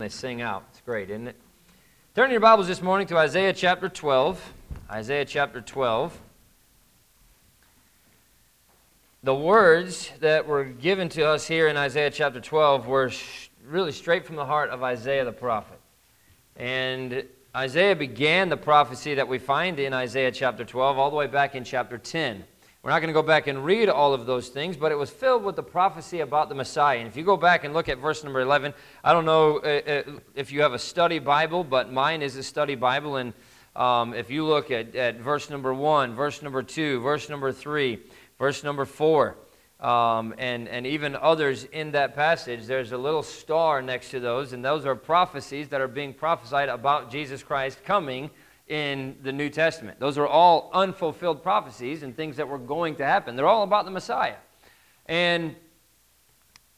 They sing out. It's great, isn't it? Turn your Bibles this morning to Isaiah chapter 12. Isaiah chapter 12. The words that were given to us here in Isaiah chapter 12 were really straight from the heart of Isaiah the prophet. And Isaiah began the prophecy that we find in Isaiah chapter 12 all the way back in chapter 10. We're not going to go back and read all of those things, but it was filled with the prophecy about the Messiah. And if you go back and look at verse number 11, I don't know uh, uh, if you have a study Bible, but mine is a study Bible. And um, if you look at, at verse number 1, verse number 2, verse number 3, verse number 4, um, and, and even others in that passage, there's a little star next to those, and those are prophecies that are being prophesied about Jesus Christ coming in the New Testament. Those are all unfulfilled prophecies and things that were going to happen. They're all about the Messiah. And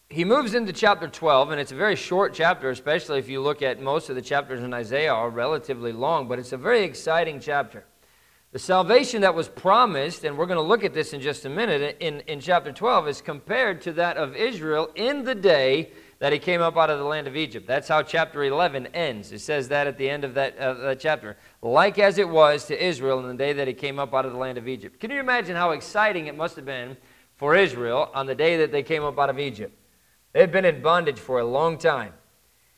he moves into chapter 12, and it's a very short chapter, especially if you look at most of the chapters in Isaiah are relatively long, but it's a very exciting chapter. The salvation that was promised, and we're going to look at this in just a minute, in, in chapter 12, is compared to that of Israel in the day that he came up out of the land of Egypt. That's how chapter 11 ends. It says that at the end of that, uh, that chapter. Like as it was to Israel in the day that he came up out of the land of Egypt. Can you imagine how exciting it must have been for Israel on the day that they came up out of Egypt? They had been in bondage for a long time.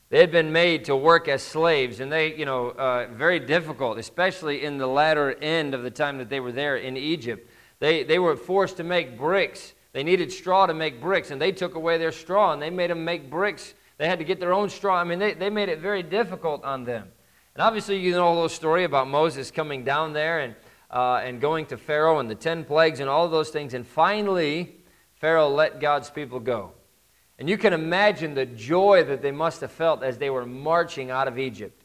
They had been made to work as slaves, and they, you know, uh, very difficult, especially in the latter end of the time that they were there in Egypt. They, they were forced to make bricks they needed straw to make bricks, and they took away their straw and they made them make bricks. They had to get their own straw. I mean, they, they made it very difficult on them. And obviously, you know the whole story about Moses coming down there and, uh, and going to Pharaoh and the 10 plagues and all those things. And finally, Pharaoh let God's people go. And you can imagine the joy that they must have felt as they were marching out of Egypt.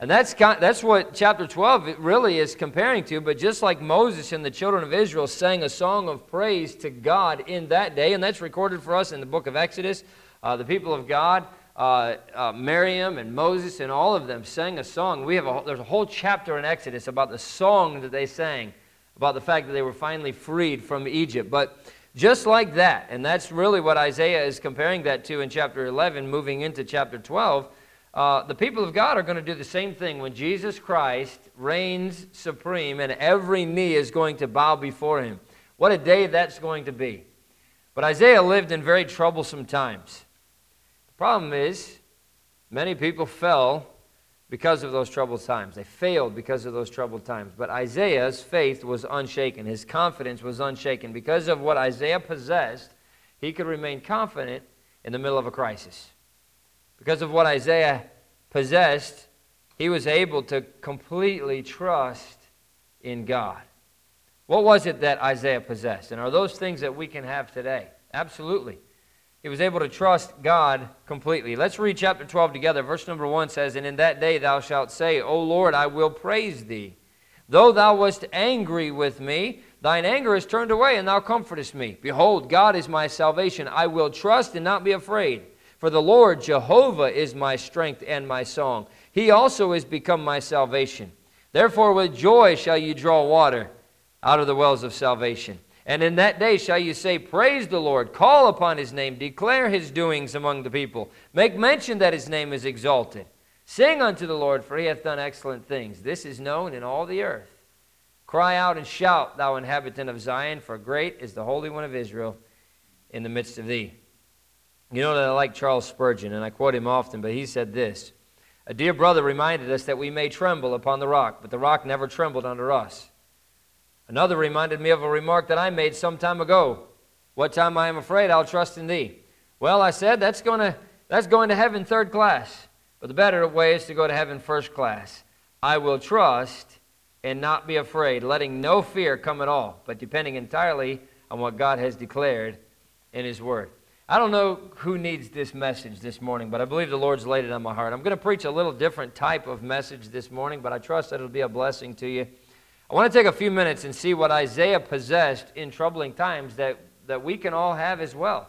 And that's, that's what chapter 12 really is comparing to. But just like Moses and the children of Israel sang a song of praise to God in that day, and that's recorded for us in the book of Exodus, uh, the people of God, uh, uh, Miriam and Moses and all of them sang a song. We have a, there's a whole chapter in Exodus about the song that they sang, about the fact that they were finally freed from Egypt. But just like that, and that's really what Isaiah is comparing that to in chapter 11, moving into chapter 12 uh, the people of God are going to do the same thing when Jesus Christ reigns supreme and every knee is going to bow before him. What a day that's going to be. But Isaiah lived in very troublesome times. The problem is, many people fell because of those troubled times. They failed because of those troubled times. But Isaiah's faith was unshaken, his confidence was unshaken. Because of what Isaiah possessed, he could remain confident in the middle of a crisis. Because of what Isaiah possessed, he was able to completely trust in God. What was it that Isaiah possessed? And are those things that we can have today? Absolutely. He was able to trust God completely. Let's read chapter 12 together. Verse number 1 says, And in that day thou shalt say, O Lord, I will praise thee. Though thou wast angry with me, thine anger is turned away, and thou comfortest me. Behold, God is my salvation. I will trust and not be afraid. For the Lord Jehovah is my strength and my song. He also is become my salvation. Therefore, with joy shall you draw water out of the wells of salvation. And in that day shall you say, Praise the Lord, call upon his name, declare his doings among the people, make mention that his name is exalted. Sing unto the Lord, for he hath done excellent things. This is known in all the earth. Cry out and shout, thou inhabitant of Zion, for great is the Holy One of Israel in the midst of thee. You know that I like Charles Spurgeon, and I quote him often, but he said this A dear brother reminded us that we may tremble upon the rock, but the rock never trembled under us. Another reminded me of a remark that I made some time ago. What time I am afraid, I'll trust in thee. Well, I said, that's going to, that's going to heaven third class. But the better way is to go to heaven first class. I will trust and not be afraid, letting no fear come at all, but depending entirely on what God has declared in His Word. I don't know who needs this message this morning, but I believe the Lord's laid it on my heart. I'm going to preach a little different type of message this morning, but I trust that it'll be a blessing to you. I want to take a few minutes and see what Isaiah possessed in troubling times that, that we can all have as well.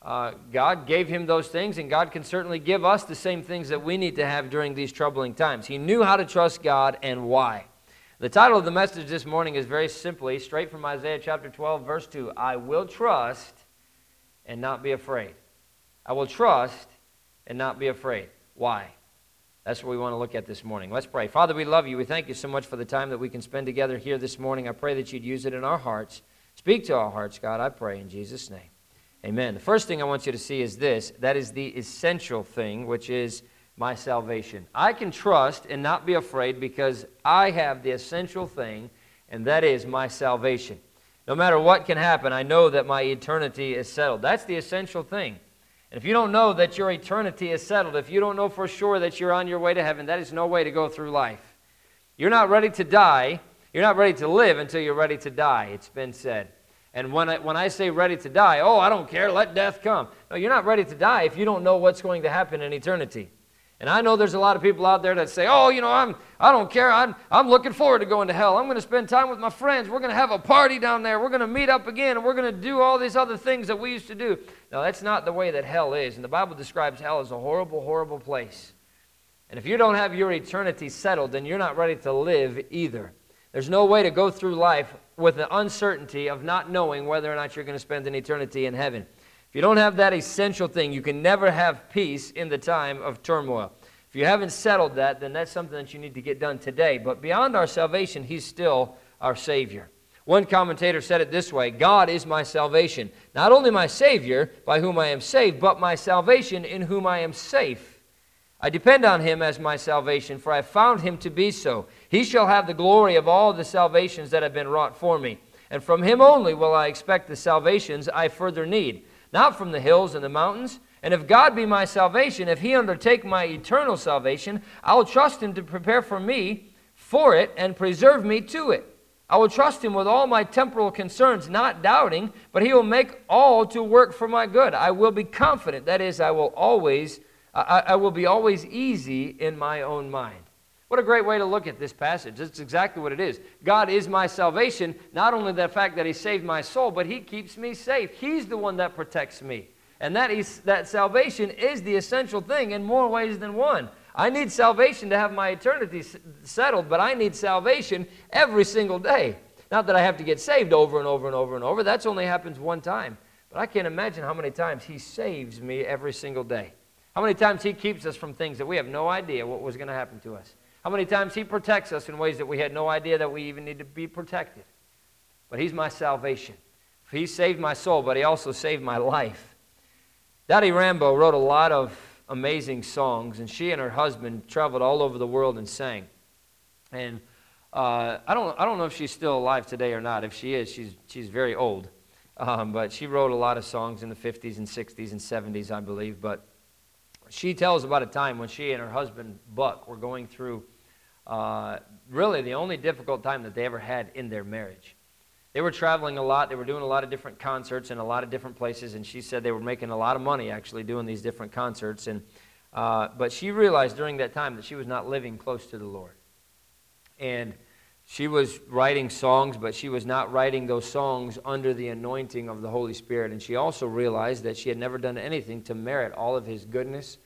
Uh, God gave him those things, and God can certainly give us the same things that we need to have during these troubling times. He knew how to trust God and why. The title of the message this morning is very simply, straight from Isaiah chapter 12, verse 2 I will trust and not be afraid. I will trust and not be afraid. why. That's what we want to look at this morning. Let's pray. Father, we love you. We thank you so much for the time that we can spend together here this morning. I pray that you'd use it in our hearts. Speak to our hearts, God, I pray in Jesus' name. Amen. The first thing I want you to see is this that is the essential thing, which is my salvation. I can trust and not be afraid because I have the essential thing, and that is my salvation. No matter what can happen, I know that my eternity is settled. That's the essential thing. And if you don't know that your eternity is settled, if you don't know for sure that you're on your way to heaven, that is no way to go through life. You're not ready to die. You're not ready to live until you're ready to die, it's been said. And when I, when I say ready to die, oh, I don't care, let death come. No, you're not ready to die if you don't know what's going to happen in eternity. And I know there's a lot of people out there that say, oh, you know, I'm, I don't care. I'm, I'm looking forward to going to hell. I'm going to spend time with my friends. We're going to have a party down there. We're going to meet up again, and we're going to do all these other things that we used to do. No, that's not the way that hell is. And the Bible describes hell as a horrible, horrible place. And if you don't have your eternity settled, then you're not ready to live either. There's no way to go through life with the uncertainty of not knowing whether or not you're going to spend an eternity in heaven. If you don't have that essential thing, you can never have peace in the time of turmoil. If you haven't settled that, then that's something that you need to get done today. But beyond our salvation, He's still our Savior. One commentator said it this way God is my salvation. Not only my Savior, by whom I am saved, but my salvation, in whom I am safe. I depend on Him as my salvation, for I found Him to be so. He shall have the glory of all the salvations that have been wrought for me. And from Him only will I expect the salvations I further need not from the hills and the mountains. And if God be my salvation, if he undertake my eternal salvation, I will trust him to prepare for me for it and preserve me to it. I will trust him with all my temporal concerns, not doubting, but he will make all to work for my good. I will be confident. That is, I will always, I, I will be always easy in my own mind. What a great way to look at this passage. That's exactly what it is. God is my salvation, not only the fact that He saved my soul, but He keeps me safe. He's the one that protects me. And that, is, that salvation is the essential thing in more ways than one. I need salvation to have my eternity settled, but I need salvation every single day. Not that I have to get saved over and over and over and over. That's only happens one time. But I can't imagine how many times He saves me every single day. How many times He keeps us from things that we have no idea what was going to happen to us. How many times He protects us in ways that we had no idea that we even need to be protected. But He's my salvation. He saved my soul, but He also saved my life. Dottie Rambo wrote a lot of amazing songs, and she and her husband traveled all over the world and sang. And uh, I, don't, I don't know if she's still alive today or not. If she is, she's, she's very old. Um, but she wrote a lot of songs in the 50s and 60s and 70s, I believe. But she tells about a time when she and her husband, Buck, were going through uh, really the only difficult time that they ever had in their marriage. They were traveling a lot. They were doing a lot of different concerts in a lot of different places, and she said they were making a lot of money actually doing these different concerts. And, uh, but she realized during that time that she was not living close to the Lord. And she was writing songs, but she was not writing those songs under the anointing of the Holy Spirit. And she also realized that she had never done anything to merit all of His goodness,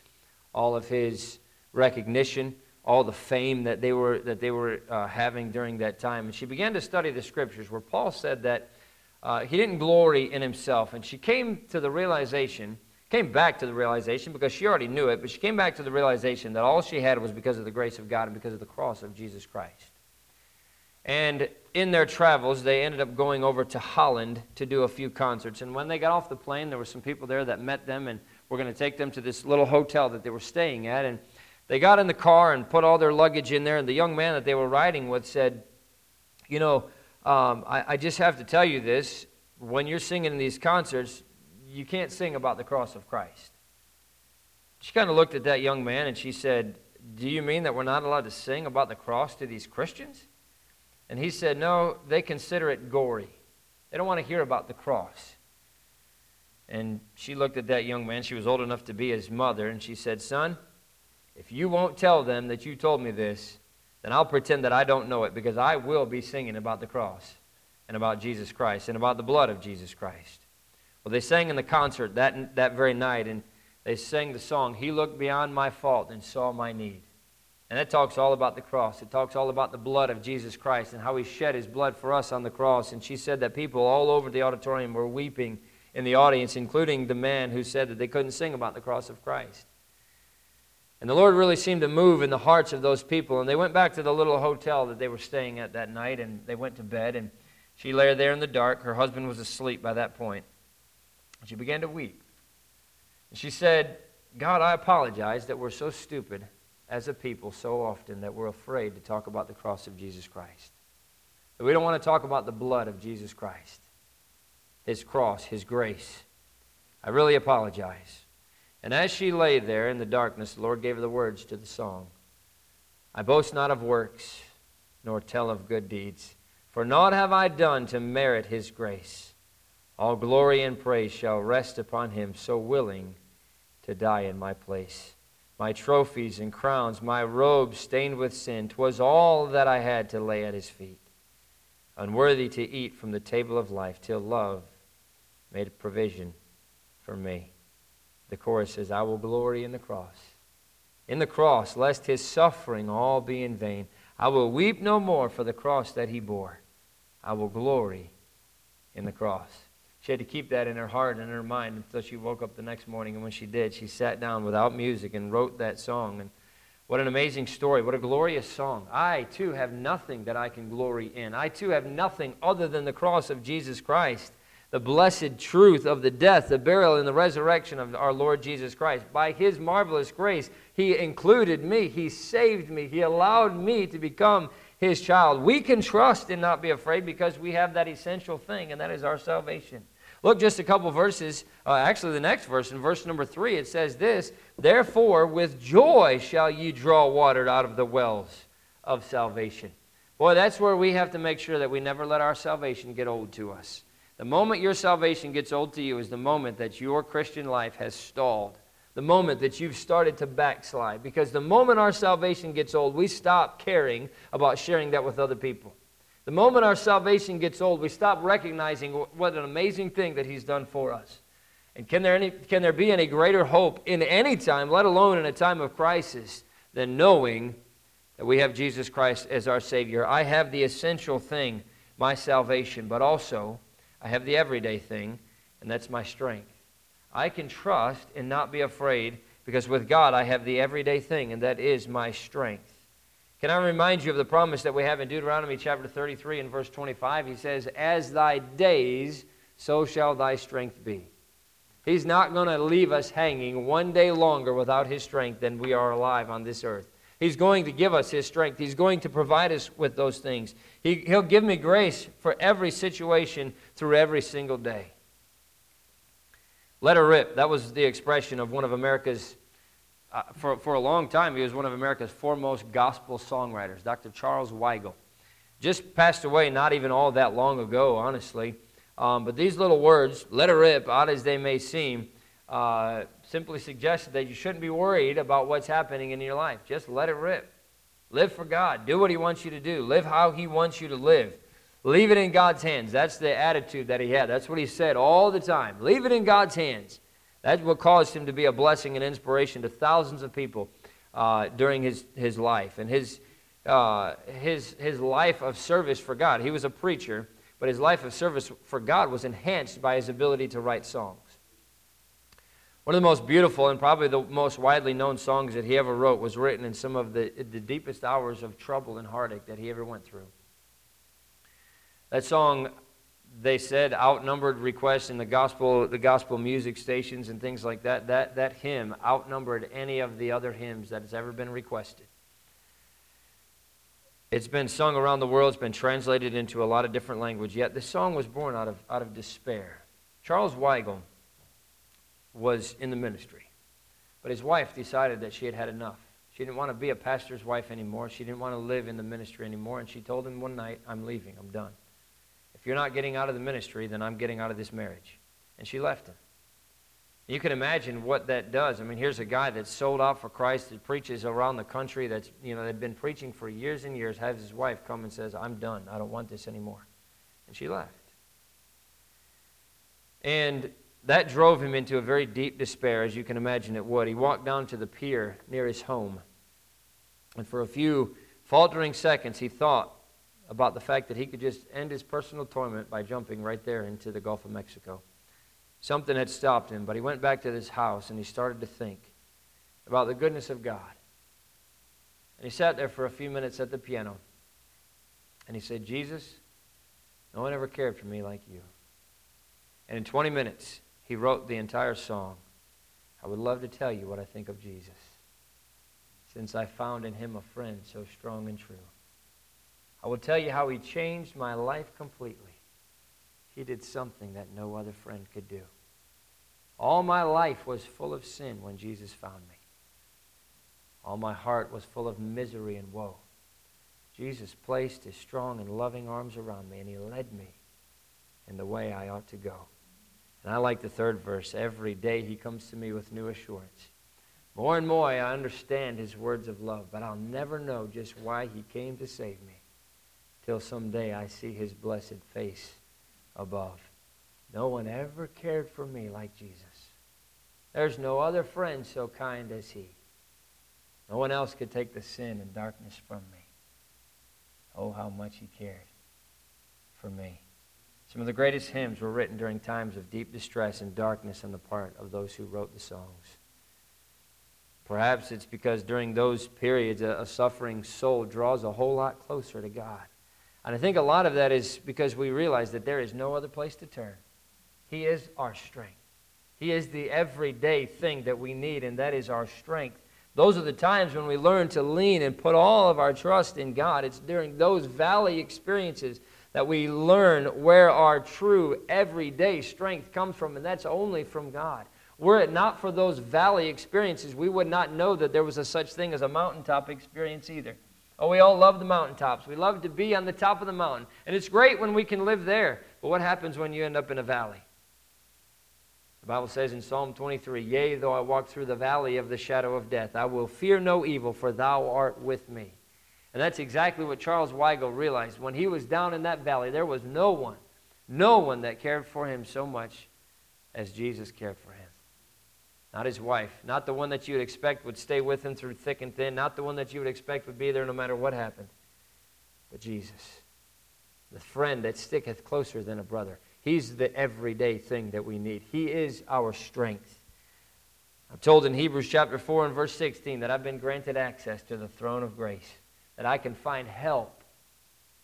all of His recognition, all the fame that they were, that they were uh, having during that time. And she began to study the scriptures where Paul said that uh, he didn't glory in himself. And she came to the realization, came back to the realization because she already knew it, but she came back to the realization that all she had was because of the grace of God and because of the cross of Jesus Christ. And in their travels, they ended up going over to Holland to do a few concerts. And when they got off the plane, there were some people there that met them and were going to take them to this little hotel that they were staying at. And they got in the car and put all their luggage in there, and the young man that they were riding with said, You know, um, I, I just have to tell you this. When you're singing in these concerts, you can't sing about the cross of Christ. She kind of looked at that young man and she said, Do you mean that we're not allowed to sing about the cross to these Christians? And he said, No, they consider it gory. They don't want to hear about the cross. And she looked at that young man. She was old enough to be his mother, and she said, Son, if you won't tell them that you told me this, then I'll pretend that I don't know it because I will be singing about the cross and about Jesus Christ and about the blood of Jesus Christ. Well, they sang in the concert that, that very night, and they sang the song, He Looked Beyond My Fault and Saw My Need. And that talks all about the cross. It talks all about the blood of Jesus Christ and how He shed His blood for us on the cross. And she said that people all over the auditorium were weeping in the audience, including the man who said that they couldn't sing about the cross of Christ. And the Lord really seemed to move in the hearts of those people. And they went back to the little hotel that they were staying at that night, and they went to bed. And she lay there in the dark. Her husband was asleep by that point. And she began to weep. And she said, God, I apologize that we're so stupid as a people so often that we're afraid to talk about the cross of Jesus Christ. That we don't want to talk about the blood of Jesus Christ, His cross, His grace. I really apologize. And as she lay there in the darkness, the Lord gave her the words to the song I boast not of works, nor tell of good deeds, for naught have I done to merit his grace. All glory and praise shall rest upon him, so willing to die in my place. My trophies and crowns, my robes stained with sin, 'twas all that I had to lay at his feet, unworthy to eat from the table of life, till love made provision for me. The chorus says, I will glory in the cross. In the cross, lest his suffering all be in vain. I will weep no more for the cross that he bore. I will glory in the cross. She had to keep that in her heart and in her mind until she woke up the next morning. And when she did, she sat down without music and wrote that song. And what an amazing story. What a glorious song. I, too, have nothing that I can glory in. I, too, have nothing other than the cross of Jesus Christ the blessed truth of the death, the burial, and the resurrection of our Lord Jesus Christ. By His marvelous grace, He included me. He saved me. He allowed me to become His child. We can trust and not be afraid because we have that essential thing, and that is our salvation. Look just a couple verses, uh, actually, the next verse, in verse number three, it says this Therefore, with joy shall ye draw water out of the wells of salvation. Boy, that's where we have to make sure that we never let our salvation get old to us. The moment your salvation gets old to you is the moment that your Christian life has stalled. The moment that you've started to backslide. Because the moment our salvation gets old, we stop caring about sharing that with other people. The moment our salvation gets old, we stop recognizing what an amazing thing that He's done for us. And can there, any, can there be any greater hope in any time, let alone in a time of crisis, than knowing that we have Jesus Christ as our Savior? I have the essential thing, my salvation, but also I have the everyday thing, and that's my strength. I can trust and not be afraid because with God I have the everyday thing, and that is my strength. Can I remind you of the promise that we have in Deuteronomy chapter 33 and verse 25? He says, As thy days, so shall thy strength be. He's not going to leave us hanging one day longer without his strength than we are alive on this earth. He's going to give us His strength. He's going to provide us with those things. He, he'll give me grace for every situation through every single day. Let her rip. That was the expression of one of America's, uh, for, for a long time, he was one of America's foremost gospel songwriters, Dr. Charles Weigle. Just passed away not even all that long ago, honestly. Um, but these little words, let her rip, odd as they may seem, uh, simply suggested that you shouldn't be worried about what's happening in your life. Just let it rip. Live for God. Do what He wants you to do. Live how He wants you to live. Leave it in God's hands. That's the attitude that he had. That's what he said all the time. Leave it in God's hands. That's what caused him to be a blessing and inspiration to thousands of people uh, during his, his life and his, uh, his, his life of service for God. He was a preacher, but his life of service for God was enhanced by his ability to write songs. One of the most beautiful and probably the most widely known songs that he ever wrote was written in some of the, the deepest hours of trouble and heartache that he ever went through. That song, they said, outnumbered requests in the gospel, the gospel music stations and things like that. That, that hymn outnumbered any of the other hymns that has ever been requested. It's been sung around the world. It's been translated into a lot of different language. Yet this song was born out of, out of despair. Charles Weigle was in the ministry. But his wife decided that she had had enough. She didn't want to be a pastor's wife anymore. She didn't want to live in the ministry anymore. And she told him one night, I'm leaving. I'm done. If you're not getting out of the ministry, then I'm getting out of this marriage. And she left him. You can imagine what that does. I mean, here's a guy that's sold out for Christ, that preaches around the country, that's, you know, they've been preaching for years and years, has his wife come and says, I'm done. I don't want this anymore. And she left. And that drove him into a very deep despair, as you can imagine it would. He walked down to the pier near his home. And for a few faltering seconds, he thought about the fact that he could just end his personal torment by jumping right there into the Gulf of Mexico. Something had stopped him, but he went back to his house and he started to think. about the goodness of God. And he sat there for a few minutes at the piano. And he said, Jesus, no one ever cared for me like you. And in 20 minutes, he wrote the entire song. I would love to tell you what I think of Jesus, since I found in him a friend so strong and true. I will tell you how he changed my life completely. He did something that no other friend could do. All my life was full of sin when Jesus found me. All my heart was full of misery and woe. Jesus placed his strong and loving arms around me, and he led me in the way I ought to go. And I like the third verse. Every day he comes to me with new assurance. More and more I understand his words of love, but I'll never know just why he came to save me till someday I see his blessed face above. No one ever cared for me like Jesus. There's no other friend so kind as he. No one else could take the sin and darkness from me. Oh, how much he cared for me. Some of the greatest hymns were written during times of deep distress and darkness on the part of those who wrote the songs. Perhaps it's because during those periods, a, a, suffering soul draws a whole lot closer to God. And I think a lot of that is because we realize that there is no other place to turn. He is our strength. He is the everyday thing that we need, and that is our strength those are the times when we learn to lean and put all of our trust in God. It's during those valley experiences that we learn where our true everyday strength comes from, and that's only from God. Were it not for those valley experiences, we would not know that there was a such thing as a mountaintop experience either. Oh, we all love the mountaintops. We love to be on the top of the mountain. And it's great when we can live there. But what happens when you end up in a valley? The Bible says in Psalm 23 Yea, though I walk through the valley of the shadow of death, I will fear no evil, for thou art with me. And that's exactly what Charles Weigle realized. When he was down in that valley, there was no one, no one that cared for him so much as Jesus cared for him. Not his wife, not the one that you would expect would stay with him through thick and thin, not the one that you would expect would be there no matter what happened, but Jesus, the friend that sticketh closer than a brother. He's the everyday thing that we need. He is our strength. I'm told in Hebrews chapter 4 and verse 16 that I've been granted access to the throne of grace, that I can find help,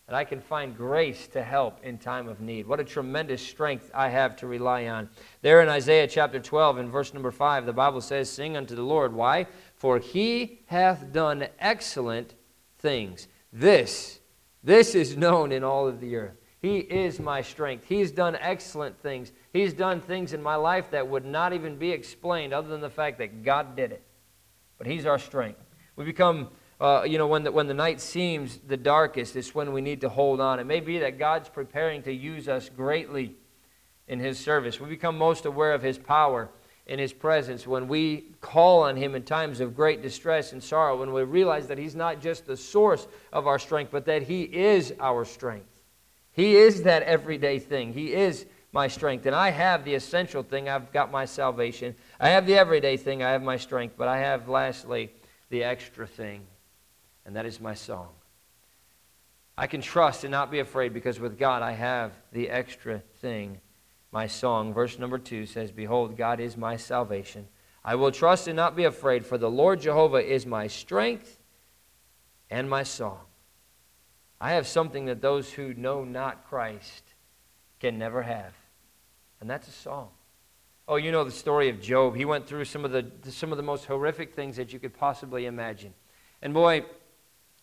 that I can find grace to help in time of need. What a tremendous strength I have to rely on. There in Isaiah chapter 12 and verse number 5, the Bible says, Sing unto the Lord. Why? For he hath done excellent things. This, this is known in all of the earth. He is my strength. He's done excellent things. He's done things in my life that would not even be explained other than the fact that God did it. But He's our strength. We become, uh, you know, when the, when the night seems the darkest, it's when we need to hold on. It may be that God's preparing to use us greatly in His service. We become most aware of His power in His presence when we call on Him in times of great distress and sorrow, when we realize that He's not just the source of our strength, but that He is our strength. He is that everyday thing. He is my strength. And I have the essential thing. I've got my salvation. I have the everyday thing. I have my strength. But I have, lastly, the extra thing, and that is my song. I can trust and not be afraid because with God I have the extra thing, my song. Verse number two says, Behold, God is my salvation. I will trust and not be afraid, for the Lord Jehovah is my strength and my song. I have something that those who know not Christ can never have, and that's a song. Oh, you know the story of Job. He went through some of the, some of the most horrific things that you could possibly imagine. And boy,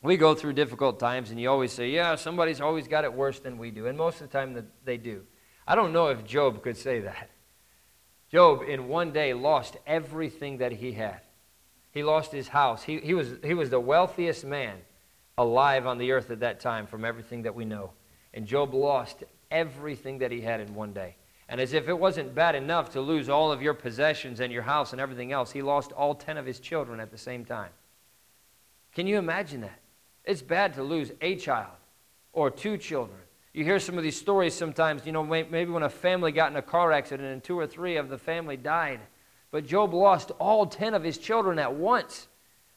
we go through difficult times, and you always say, Yeah, somebody's always got it worse than we do. And most of the time, they do. I don't know if Job could say that. Job, in one day, lost everything that he had. He lost his house. He, he, was, he was the wealthiest man alive on the earth at that time from everything that we know. And Job lost everything that he had in one day. And as if it wasn't bad enough to lose all of your possessions and your house and everything else, he lost all 10 of his children at the same time. Can you imagine that? It's bad to lose a child or two children. You hear some of these stories sometimes, you know, maybe when a family got in a car accident and two or three of the family died. But Job lost all 10 of his children at once.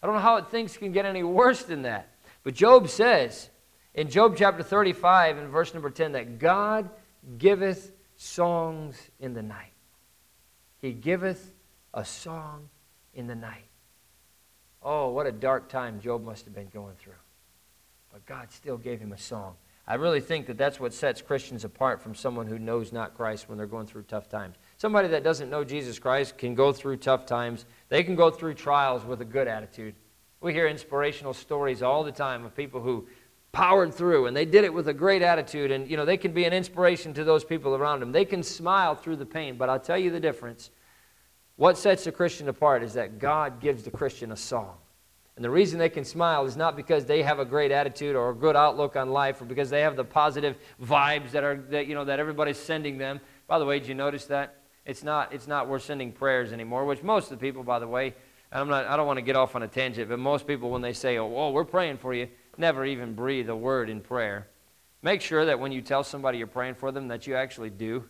I don't know how things can get any worse than that. But Job says in Job chapter 35 and verse number 10 that God giveth songs in the night. He giveth a song in the night. Oh, what a dark time Job must have been going through. But God still gave him a song. I really think that that's what sets Christians apart from someone who knows not Christ when they're going through tough times. Somebody that doesn't know Jesus Christ can go through tough times. They can go through trials with a good attitude. We hear inspirational stories all the time of people who powered through and they did it with a great attitude and you know they can be an inspiration to those people around them. They can smile through the pain, but I'll tell you the difference. What sets a Christian apart is that God gives the Christian a song. And the reason they can smile is not because they have a great attitude or a good outlook on life or because they have the positive vibes that are that you know that everybody's sending them. By the way, did you notice that? It's not it's not we're sending prayers anymore, which most of the people, by the way, and I'm not I don't want to get off on a tangent, but most people when they say, "Oh, we're praying for you," never even breathe a word in prayer. Make sure that when you tell somebody you're praying for them that you actually do.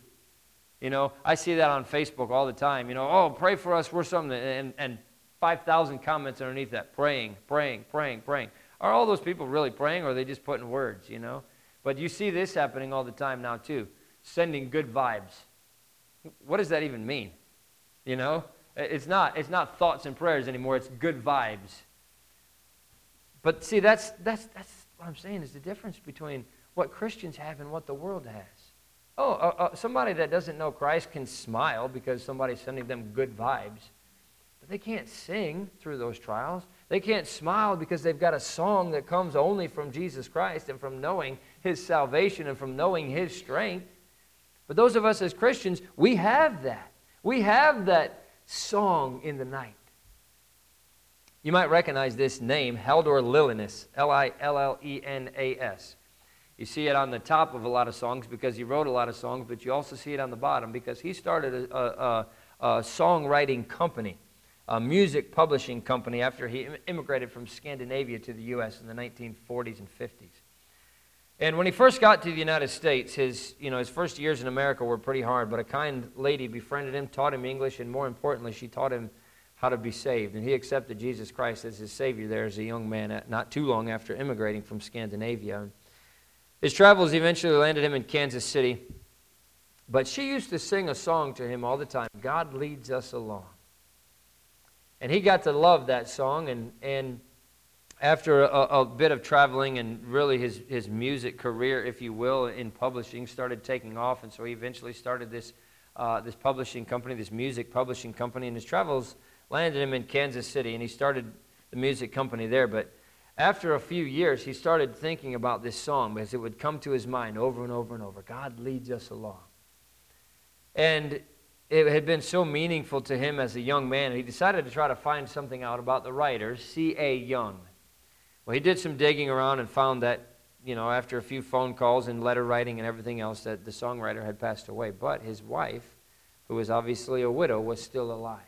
You know, I see that on Facebook all the time. You know, oh, pray for us, we're something. And, and 5,000 comments underneath that praying, praying, praying, praying. Are all those people really praying or are they just putting words, you know? But you see this happening all the time now, too. Sending good vibes. What does that even mean? You know? It's not, it's not thoughts and prayers anymore, it's good vibes. But see, that's, that's, that's what I'm saying is the difference between what Christians have and what the world has. Oh, uh, uh, somebody that doesn't know Christ can smile because somebody's sending them good vibes. But they can't sing through those trials. They can't smile because they've got a song that comes only from Jesus Christ and from knowing His salvation and from knowing His strength. But those of us as Christians, we have that. We have that song in the night. You might recognize this name, Haldor Lillenas, L I L L E N A S. You see it on the top of a lot of songs because he wrote a lot of songs, but you also see it on the bottom because he started a, a, a songwriting company a music publishing company after he immigrated from Scandinavia to the U.S. in the 1940s and 50s. And when he first got to the United States, his, you know, his first years in America were pretty hard, but a kind lady befriended him, taught him English, and more importantly, she taught him how to be saved. And he accepted Jesus Christ as his Savior there as a young man, uh, not too long after immigrating from Scandinavia. His travels eventually landed him in Kansas City. But she used to sing a song to him all the time God leads us along. And he got to love that song. And, and after a, a, bit of traveling and really his, his music career, if you will, in publishing started taking off. And so he eventually started this, uh, this publishing company, this music publishing company. And his travels landed him in Kansas City. And he started the music company there. But after a few years, he started thinking about this song because it would come to his mind over and over and over God leads us along. And it had been so meaningful to him as a young man, he decided to try to find something out about the writer, G.A. Young. Well, he did some digging around and found that, you know, after a few phone calls and letter writing and everything else, that the songwriter had passed away. But his wife, who was obviously a widow, was still alive.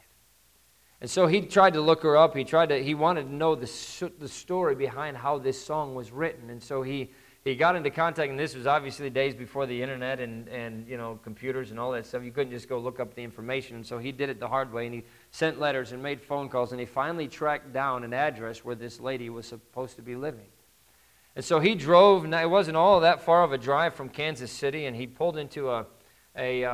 And so he tried to look her up. He tried to, he wanted to know the, the story behind how this song was written. And so he he got into contact, and this was obviously days before the internet and, and you know computers and all that stuff. You couldn't just go look up the information, and so he did it the hard way, and he sent letters and made phone calls, and he finally tracked down an address where this lady was supposed to be living. And so he drove. Now it wasn't all that far of a drive from Kansas City, and he pulled into a a, uh,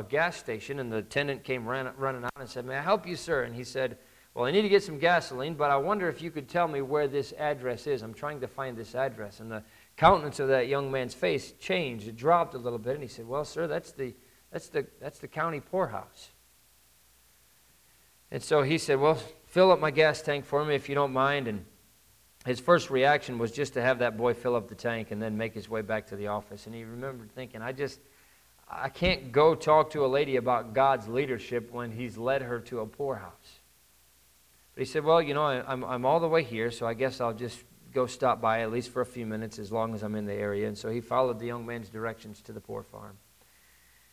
a gas station, and the attendant came ran, running out and said, "May I help you, sir?" And he said. Well, I need to get some gasoline, but I wonder if you could tell me where this address is. I'm trying to find this address. And the countenance of that young man's face changed. It dropped a little bit, and he said, Well, sir, that's the, that's the, that's the county poorhouse. And so he said, Well, fill up my gas tank for me if you don't mind. And his first reaction was just to have that boy fill up the tank and then make his way back to the office. And he remembered thinking, I just, I can't go talk to a lady about God's leadership when he's led her to a poorhouse. But he said, Well, you know, I, I'm, I'm all the way here, so I guess I'll just go stop by at least for a few minutes as long as I'm in the area. And so he followed the young man's directions to the poor farm.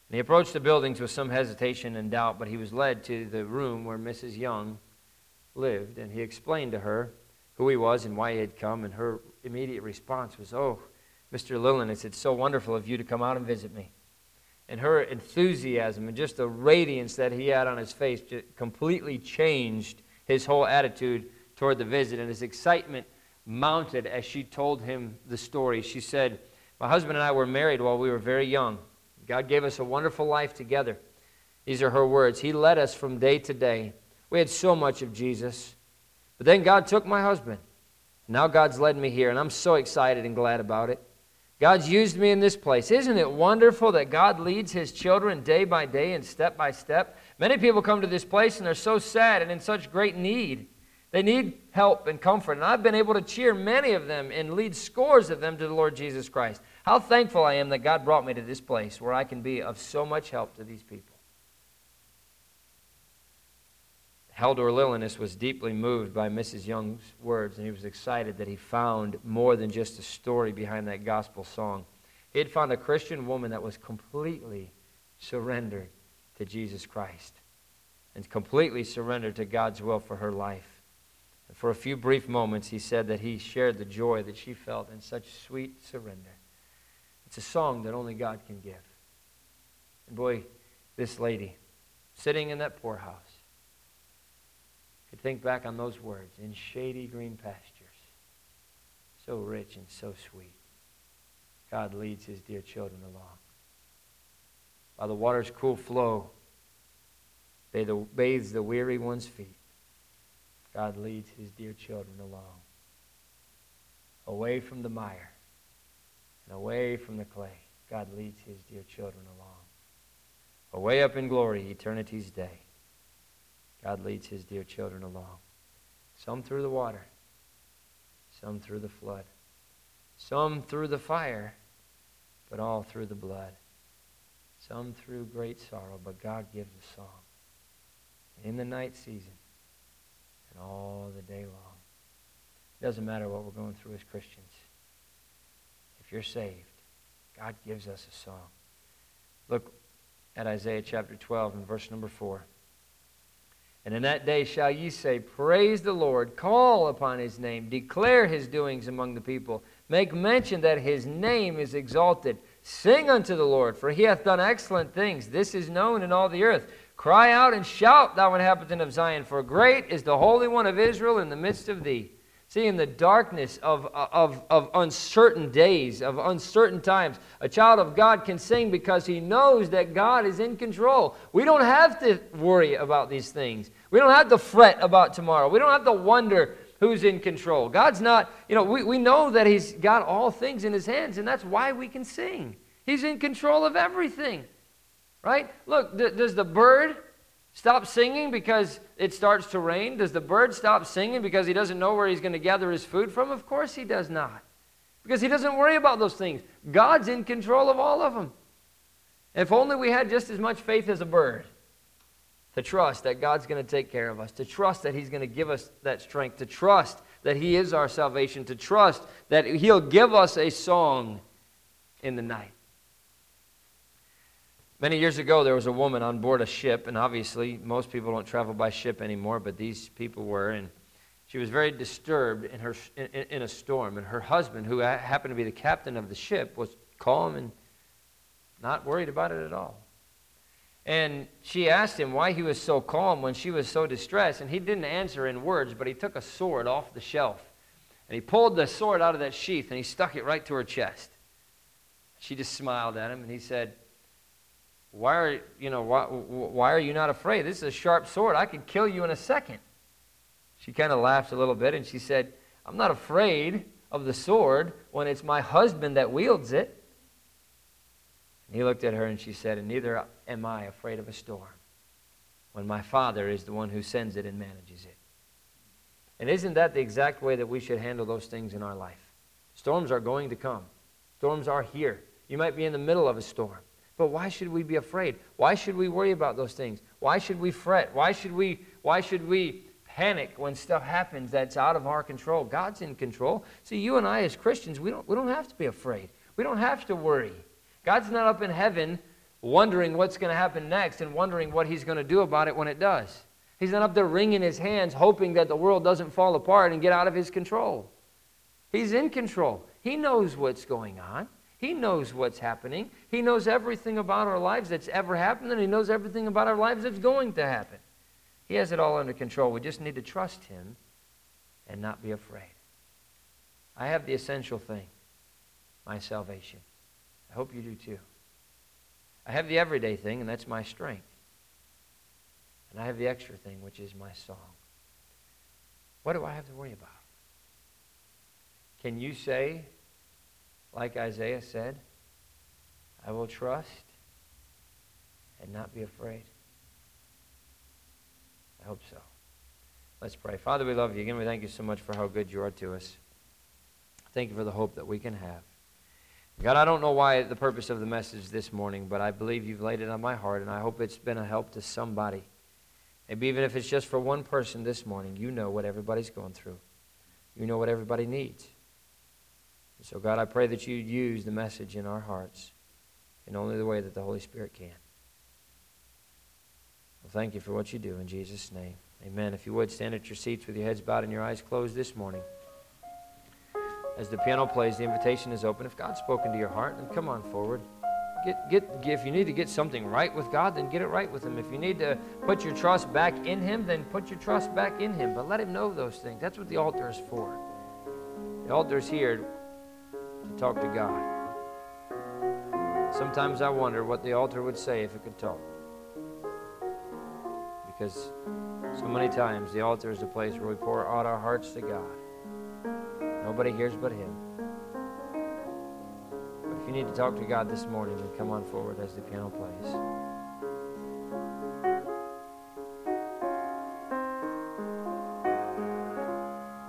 And he approached the buildings with some hesitation and doubt, but he was led to the room where Mrs. Young lived. And he explained to her who he was and why he had come. And her immediate response was, Oh, Mr. Lillenas, it's so wonderful of you to come out and visit me. And her enthusiasm and just the radiance that he had on his face completely changed his whole attitude toward the visit. And his excitement mounted as she told him the story. She said, My husband and I were married while we were very young. God gave us a wonderful life together. These are her words. He led us from day to day. We had so much of Jesus. But then God took my husband. Now God's led me here, and I'm so excited and glad about it. God's used me in this place. Isn't it wonderful that God leads his children day by day and step by step? Many people come to this place and they're so sad and in such great need. They need help and comfort. And I've been able to cheer many of them and lead scores of them to the Lord Jesus Christ. How thankful I am that God brought me to this place where I can be of so much help to these people. Haldor Lillenas was deeply moved by Mrs. Young's words, and he was excited that he found more than just a story behind that gospel song. He had found a Christian woman that was completely surrendered to Jesus Christ and completely surrendered to God's will for her life. For a few brief moments, he said that he shared the joy that she felt in such sweet surrender. It's a song that only God can give. And boy, this lady, sitting in that poorhouse, could think back on those words in shady green pastures. So rich and so sweet. God leads his dear children along. By the water's cool flow, They bathes the weary one's feet. God leads his dear children along. Away from the mire and away from the clay, God leads his dear children along. Away up in glory, eternity's day. God leads his dear children along. Some through the water, some through the flood, some through the fire, but all through the blood. Some through great sorrow, but God gives a song. In the night season all the day long. It doesn't matter what we're going through as Christians. If you're saved, God gives us a song. Look at Isaiah chapter 12 and verse number 4. And in that day shall ye say, Praise the Lord, call upon his name, declare his doings among the people, make mention that his name is exalted. Sing unto the Lord, for he hath done excellent things. This is known in all the earth. Cry out and shout, thou inhabitant of Zion, for great is the Holy One of Israel in the midst of thee. See, in the darkness of, of, of uncertain days, of uncertain times, a child of God can sing because he knows that God is in control. We don't have to worry about these things. We don't have to fret about tomorrow. We don't have to wonder who's in control. God's not, you know, we, we know that He's got all things in His hands, and that's why we can sing. He's in control of everything, right? Look, th- does the bird stop singing because it starts to rain? Does the bird stop singing because he doesn't know where he's going to gather his food from? Of course he does not. Because he doesn't worry about those things. God's in control of all of them. If only we had just as much faith as a bird to trust that God's going to take care of us, to trust that He's going to give us that strength, to trust that He is our salvation, to trust that He'll give us a song in the night. Many years ago, there was a woman on board a ship, and obviously, most people don't travel by ship anymore, but these people were, and she was very disturbed in, her, in, in a storm. And her husband, who happened to be the captain of the ship, was calm and not worried about it at all. And she asked him why he was so calm when she was so distressed, and he didn't answer in words, but he took a sword off the shelf. And he pulled the sword out of that sheath and he stuck it right to her chest. She just smiled at him, and he said, why are, you know, why, why are you not afraid? This is a sharp sword. I could kill you in a second. She kind of laughed a little bit and she said, I'm not afraid of the sword when it's my husband that wields it. And he looked at her and she said, And neither am I afraid of a storm when my Father is the one who sends it and manages it. And isn't that the exact way that we should handle those things in our life? Storms are going to come, storms are here. You might be in the middle of a storm. But why should we be afraid? Why should we worry about those things? Why should we fret? Why should we, why should we panic when stuff happens that's out of our control? God's in control. See, you and I as Christians, we don't, we don't have to be afraid. We don't have to worry. God's not up in heaven wondering what's going to happen next and wondering what he's going to do about it when it does. He's not up there wringing his hands hoping that the world doesn't fall apart and get out of his control. He's in control. He knows what's going on. He knows what's happening. He knows everything about our lives that's ever happened, and He knows everything about our lives that's going to happen. He has it all under control. We just need to trust Him and not be afraid. I have the essential thing my salvation. I hope you do too. I have the everyday thing, and that's my strength. And I have the extra thing, which is my song. What do I have to worry about? Can you say, like Isaiah said, I will trust and not be afraid? I hope so. Let's pray. Father, we love you. Again, we thank you so much for how good you are to us. Thank you for the hope that we can have. God, I don't know why the purpose of the message this morning, but I believe you've laid it on my heart, and I hope it's been a help to somebody. Maybe even if it's just for one person this morning, you know what everybody's going through. You know what everybody needs. So, God, I pray that you'd use the message in our hearts in only the way that the Holy Spirit can. Well, thank you for what you do in Jesus' name. Amen. If you would, stand at your seats with your heads bowed and your eyes closed this morning. As the piano plays, the invitation is open. If God's spoken to your heart, then come on forward. Get, get, if you need to get something right with God, then get it right with Him. If you need to put your trust back in Him, then put your trust back in Him. But let Him know those things. That's what the altar is for. The altar is here to talk to God. Sometimes I wonder what the altar would say if it could talk. Because so many times the altar is a place where we pour out our hearts to God. Nobody hears but Him. But if you need to talk to God this morning, then come on forward as the piano plays.